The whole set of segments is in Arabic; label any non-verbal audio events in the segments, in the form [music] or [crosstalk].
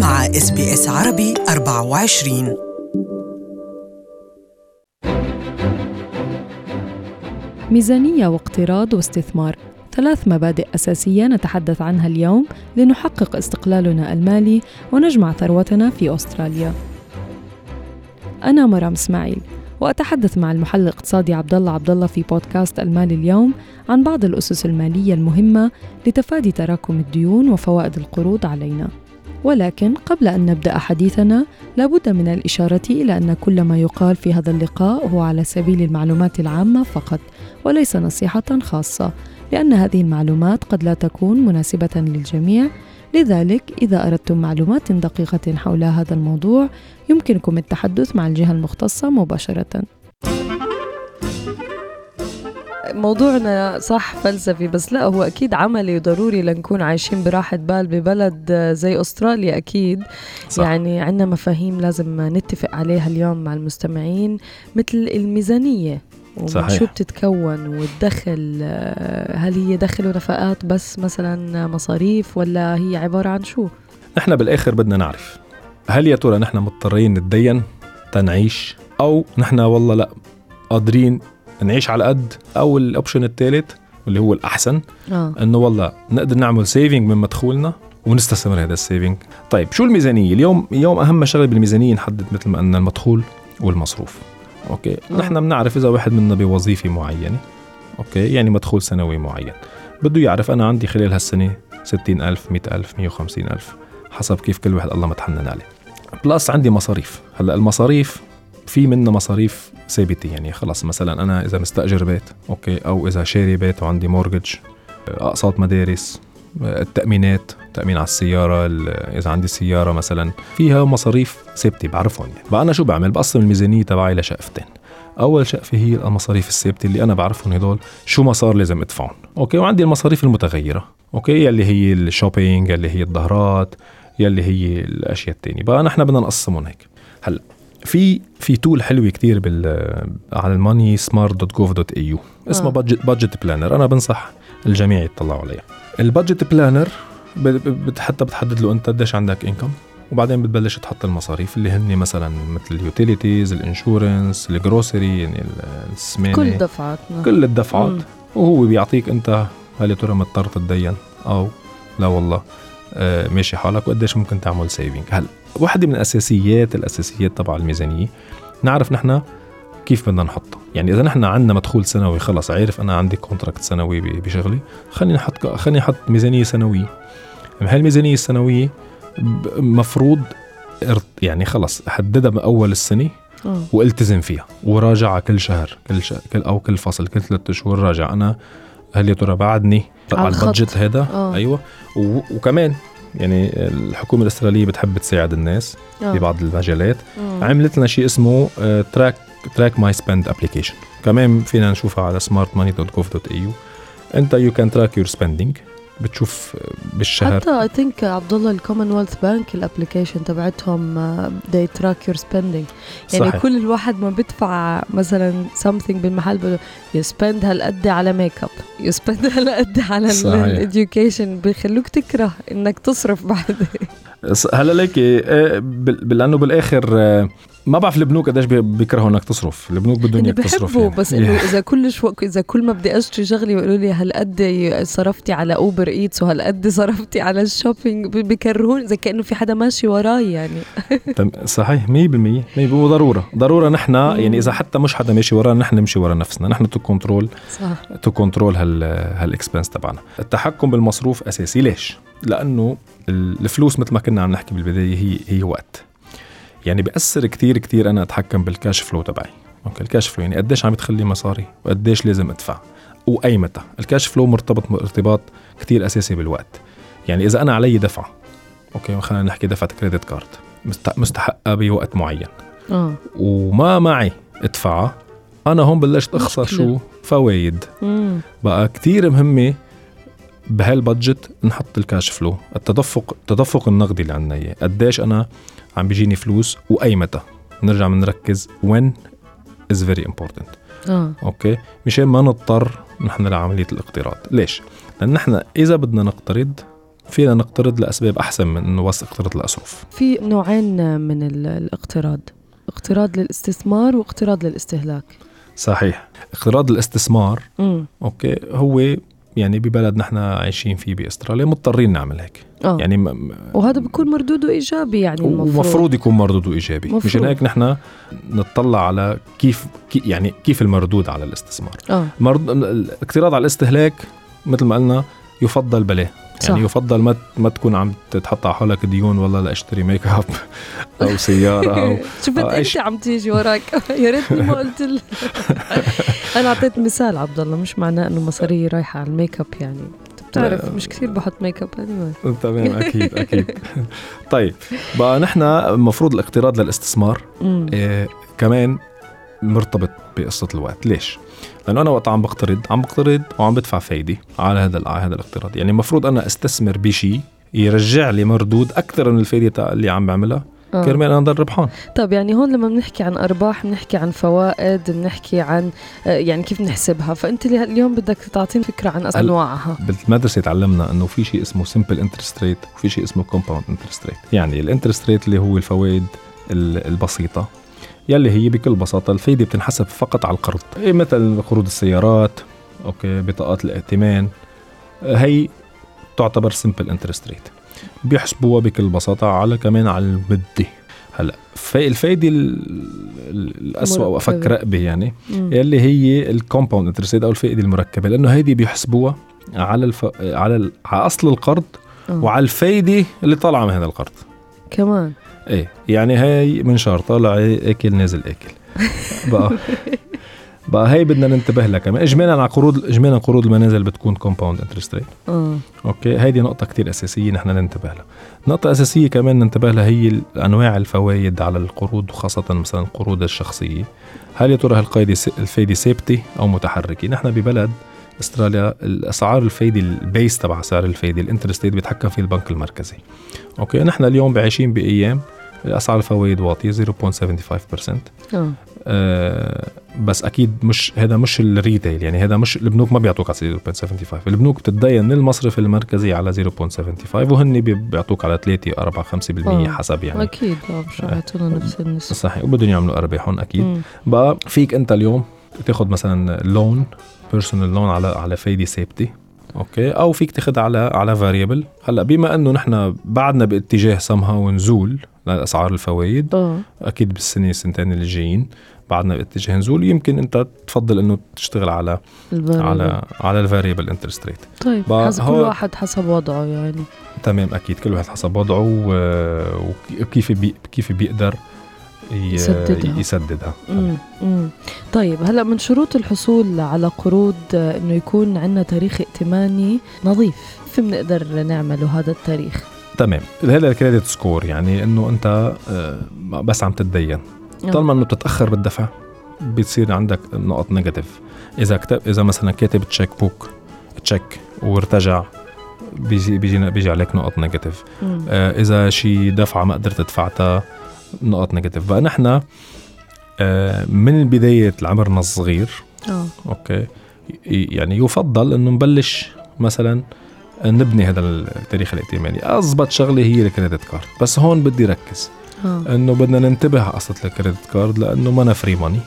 مع إس بي إس عربي 24 ميزانية واقتراض واستثمار ثلاث مبادئ أساسية نتحدث عنها اليوم لنحقق استقلالنا المالي ونجمع ثروتنا في أستراليا. أنا مرام إسماعيل وأتحدث مع المحلل الاقتصادي عبد الله عبد الله في بودكاست المال اليوم عن بعض الأسس المالية المهمة لتفادي تراكم الديون وفوائد القروض علينا. ولكن قبل أن نبدأ حديثنا لابد من الإشارة إلى أن كل ما يقال في هذا اللقاء هو على سبيل المعلومات العامة فقط وليس نصيحة خاصة لأن هذه المعلومات قد لا تكون مناسبة للجميع. لذلك إذا أردتم معلومات دقيقة حول هذا الموضوع يمكنكم التحدث مع الجهة المختصة مباشرة. موضوعنا صح فلسفي بس لا هو أكيد عملي وضروري لنكون عايشين براحة بال ببلد زي أستراليا أكيد صح. يعني عندنا مفاهيم لازم نتفق عليها اليوم مع المستمعين مثل الميزانية ومن شو بتتكون والدخل هل هي دخل ونفقات بس مثلا مصاريف ولا هي عبارة عن شو؟ نحن بالآخر بدنا نعرف هل يا ترى نحن مضطرين نتدين تنعيش أو نحن والله لا قادرين نعيش على قد. أو ال option الثالث واللي هو الأحسن آه. إنه والله نقدر نعمل saving من مدخولنا ونستثمر هذا ال saving طيب شو الميزانية؟ اليوم اليوم أهم شغلة بالميزانية نحدد مثل ما قلنا المدخول والمصروف. أوكي؟ آه. نحن بنعرف إذا واحد منا بوظيفة معينة أوكي؟ يعني مدخول سنوي معين. بده يعرف أنا عندي خلال هالسنة 60000 100000 150000 حسب كيف كل واحد الله متحنن عليه. plus عندي مصاريف. هلأ المصاريف في منها مصاريف ثابتة. يعني خلص مثلا أنا إذا مستأجر بيت أوكي أو إذا شاري بيت وعندي mortgage أقساط مدارس التأمينات تأمين على السيارة إذا عندي سيارة مثلا فيها مصاريف ثابتة بعرفهم. يعني بقى أنا شو بعمل؟ بقسم الميزانية تبعي لشقفتين. أول شقفة هي المصاريف الثابتة اللي أنا بعرفهم هدول شو مصار لازم أدفعهم. أوكي وعندي المصاريف المتغيرة. أوكي يلي هي ال shopping يلي هي الضهرات يلي هي الأشياء الثانية بقى نحن بدنا نقسمهم هيك. هلأ في في tool حلوة كتير بال على ال moneysmart dot gov dot au اسمها budget budget planner أنا بنصح الجميع يطلعوا عليها ال budget planner حتى بتحدد له أنت قديش عندك income وبعدين بتبلش تحط المصاريف اللي هن مثلا مثل ال utilities ال insurance ال grocery يعني السمانة. كل دفعاتنا كل الدفعات. مم. وهو بيعطيك أنت هل يا ترى مضطر تتدين أو لا والله. آه ماشي حالك وقديش ممكن تعمل saving هلا واحدة من الأساسيات الأساسيات تبع الميزانية. نعرف نحن كيف بدنا نحطها. يعني إذا نحن عندنا مدخول سنوي خلص عارف أنا عندي contract سنوي بشغلي خليني أحط خليني أحط ميزانية سنوية. هاي الميزانية السنوية مفروض يعني خلص أحددها بأول السنة أوه. وألتزم فيها وراجعها كل شهر كل شهر كل أو كل فصل كل ثلاثة شهور راجع. أنا هل يا ترى بعدني على ال budget هذا أوه. أيوه. وكمان يعني الحكومة الاستراليه بتحب تساعد الناس أوه. في بعض المجالات. عملت لنا شيء اسمه track track my spend application كمان فينا نشوفها على أي أنت you can track your spending بتشوف بالشهر. حتى I think عبد الله الكومنولث بانك ال application تبعتهم they track your spending يعني صحيح. كل الواحد ما بدفع مثلا something بالمحل بده you spend هالقد على make up you spend هالقد على ال education بخلوك تكره إنك تصرف بعد هلا ليك إيه، لأنه بالآخر آه، ما بعرف البنوك قديش بيكرهوا انك تصرف. البنوك بدهم إياك تصرف يعني. بس إنه إذا كل شو إذا كل ما بدي أشتري شغلي بيقولوا لي هالقد صرفتي على Uber Eats وهالقد صرفتي على ال shopping بكرهون إذا كأنه في حدا ماشي وراي يعني. [laughs] صحيح 100% 100% وضرورة ضرورة نحن يعني إذا حتى مش حدا ماشي ورانا نحن نمشي ورا نفسنا. نحن to control صح. to control هال هال expense تبعنا. التحكم بالمصروف أساسي. ليش؟ لأنه الفلوس مثل ما كنا عم نحكي بالبداية هي هي وقت. يعني بيأثر كتير كتير أنا أتحكم بال cash flow تبعي. أوكي ال cash flow يعني قديش عم تخلي مصاري وقديش لازم أدفع وأي متى. ال cash flow مرتبط ارتباط كتير أساسي بالوقت. يعني إذا أنا علي دفعة أوكي خلينا نحكي دفعة credit card مستحقة بوقت معين. آه. وما معي ادفعها أنا هون بلشت أخسر شو؟ فوايد. بقى كتير مهمة بهال budget نحط ال cash flow التدفق التدفق النقدي اللي عندنا إياه. قديش أنا عم بيجيني فلوس وأي متى. نرجع بنركز when is very important أوكي؟ مشان ما نضطر نحن لعملية الاقتراض. ليش؟ لأن نحن إذا بدنا نقترض فينا نقترض لأسباب أحسن من إنه بس اقترض لاصرف في نوعين من ال- الاقتراض. اقتراض للاستثمار واقتراض للاستهلاك. صحيح. اقتراض الاستثمار امم أوكي هو يعني ببلد نحن عايشين فيه بأستراليا مضطرين نعمل هيك. آه. يعني م- وهذا بيكون مردوده إيجابي يعني المفروض. ومفروض يكون مردوده إيجابي. مفروض. مشان هيك نحن نطلع على كيف كي يعني كيف المردود على الاستثمار. آه. مرد... الاقتراض على الاستهلاك مثل ما قلنا يفضل بلاه صح. يعني يفضل ما ما تكون عم تحط على حالك ديون والله لأشتري make up [laughs] أو سيارة أو شفت آه، أنت عم تيجي وراك؟ [laughs] يا ريتني ما قلت. [laughs] أنا أعطيت مثال عبد الله مش معناه إنه مصاري رايحة على ال make up يعني بتعرف. مش كثير بحط make up. تمام [laughs] أكيد أكيد طيب بقى نحن المفروض الاقتراض للاستثمار. إيه كمان مرتبط بقصة الوقت ليش لأنه أنا وقت عم بقترض عم بقترض وعم بدفع فايدة على هذا على هذا الاقتراض يعني المفروض أنا أستثمر بشيء يرجع لي مردود أكثر من الفايدة تاع اللي عم بعملها آه. كرمال أنا ضل ربحان. طب يعني هون لما بنحكي عن أرباح بنحكي عن فوائد بنحكي عن آه، يعني كيف نحسبها. فأنت اليوم بدك تعطيني فكرة عن أنواعها. بالمدرسة تعلمنا إنه في شيء اسمه simple interest rate وفي شيء اسمه compound interest rate يعني ال interest rate اللي هو الفوائد ال- البسيطة يلي هي بكل بساطة الفايدة بتنحسب فقط على القرض. إيه مثل قروض السيارات أوكي بطاقات الائتمان هي تعتبر simple interest rate بيحسبوها بكل بساطة على كمان على المده هلأ في الفايدة ال- ال- الأسوأ وافك. رقبه يعني مم. يلي هي ال compound interest أو الفائده المركبة لأنه هيدي بيحسبوها على الف... على ال... على أصل القرض آه. وعلى الفايدة اللي طالعة من هذا القرض كمان إيه يعني هاي منشار طالع اكل نازل أكل [laughs] بقى بقى هي بدنا ننتبه لها كمان. اجمالا على قروض اجمالا قروض المنازل بتكون compound interest rate أوكي؟ هيدي نقطة كتير أساسية نحن ننتبه لها. نقطة أساسية كمان ننتبه لها هي أنواع الفوائد على القروض وخاصة مثلا القروض الشخصية. هل يا ترى هالفايدة الفايدة ثابتة أو متحركة؟ نحن ببلد أستراليا الأسعار الفايدة ال base تبع سعر الفايدة ال interest rate بيتحكم فيه البنك المركزي. أوكي؟ نحن اليوم عايشين بأيام اسعار الفوائد واطية 0.75% آه بس أكيد مش هذا مش ال retail يعني هذا مش البنوك ما بيعطوك على 0.75 البنوك بتتدين المصرف المركزي على 0.75 وهن بي- بيعطوك على 3 4 5% آه. حسب يعني. أكيد آه مش رح يعطونا نفس النسبة. صحيح وبدهم يعملوا أرباحهم أكيد. مم. بقى فيك أنت اليوم تاخذ مثلا loan personal loan على على فايدة ثابتة أوكي؟ أو فيك تاخذ على على variable هلأ بما إنه نحن بعدنا باتجاه سمها ونزول لأسعار الفوائد آه أكيد بالسنة سنتين اللي جايين بعدنا باتجاه نزول يمكن أنت تفضل إنه تشتغل على ال variable. على على ال variable interest rate طيب حسب كل واحد حسب وضعه يعني تمام أكيد كل واحد حسب وضعه وكيف بي كيف بيقدر يسددها. يسددها مم. مم. طيب هلأ من شروط الحصول على قروض إنه يكون عندنا تاريخ ائتماني نظيف كيف بنقدر نعمله هذا التاريخ تمام. هذا ال credit score يعني إنه أنت آه، بس عم تتدين. طالما إنه بتتأخر بالدفع بتصير عندك نقط negative. إذا كتب إذا مثلا كاتب cheque book cheque وارتجع بيجي بيجي بيجي عليك نقط negative. مم. آه، إذا شي دفعة ما قدرت تدفعتها نقط negative. بقى نحن آه، من بداية عمرنا الصغير آه. أوكي يعني يفضل إنه نبلش مثلا نبني هذا التاريخ الائتماني. اضبط شغلة هي ال credit card. بس هون بدي ركز. آه. إنه بدنا ننتبه على قصه ال credit card لأنه مانا free money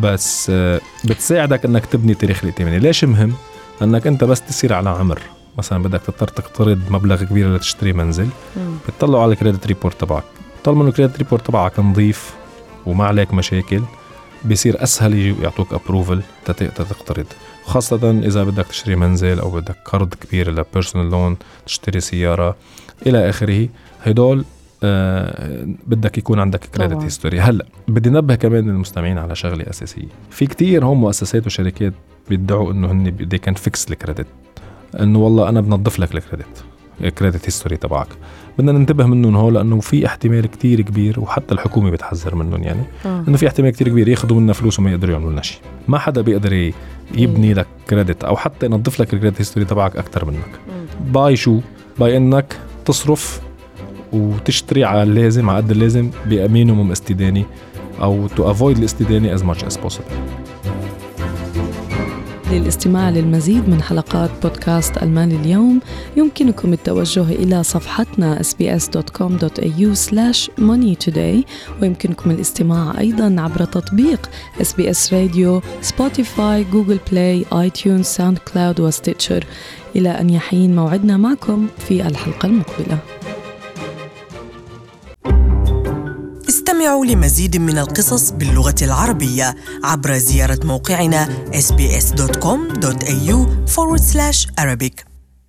بس آه، بتساعدك إنك تبني تاريخ الائتماني. ليش مهم؟ لانك أنت بس تصير على عمر. مثلا بدك تضطر تقترض مبلغ كبير لتشتري منزل. مم. بتطلعوا على ال credit report تبعك. طالما ال credit report تبعك نظيف وما عليك مشاكل بصير أسهل يجي يعطوك approval تقترض. خاصة إذا بدك تشتري منزل أو بدك قرض كبير ل personal loan تشتري سيارة إلى آخره. هدول آه بدك يكون عندك credit. history هلأ بدي نبه كمان المستمعين على شغلة أساسية. في كتير هم مؤسسات وشركات بيدعوا إنه هن they can fix ال credit إنه والله أنا بنظف لك ال credit ال credit history تبعك. بدنا ننتبه منهم هول لأنه في احتمال كتير كبير وحتى الحكومة بتحذر منهم يعني آه. إنه في احتمال كتير كبير ياخذوا منا فلوس وما يقدروا يعملوا لنا شيء. ما حدا بيقدر يبني لك credit أو حتى ينظف لك ال credit history تبعك أكثر منك. by شو؟ by إنك تصرف وتشتري على اللازم على قد اللازم ب minimum استدانة أو to avoid الاستدانه as much as possible. للاستماع للمزيد من حلقات بودكاست المال اليوم. يمكنكم التوجه إلى صفحتنا sbs.com.au money today. ويمكنكم الاستماع أيضا عبر تطبيق SBS راديو سبوتيفاي جوجل بلاي آي تيونز ساوند كلاود وستيتشر. إلى أن يحين موعدنا معكم في الحلقة المقبلة. استمعوا لمزيد من القصص باللغة العربية عبر زيارة موقعنا sbs.com.au forward slash Arabic.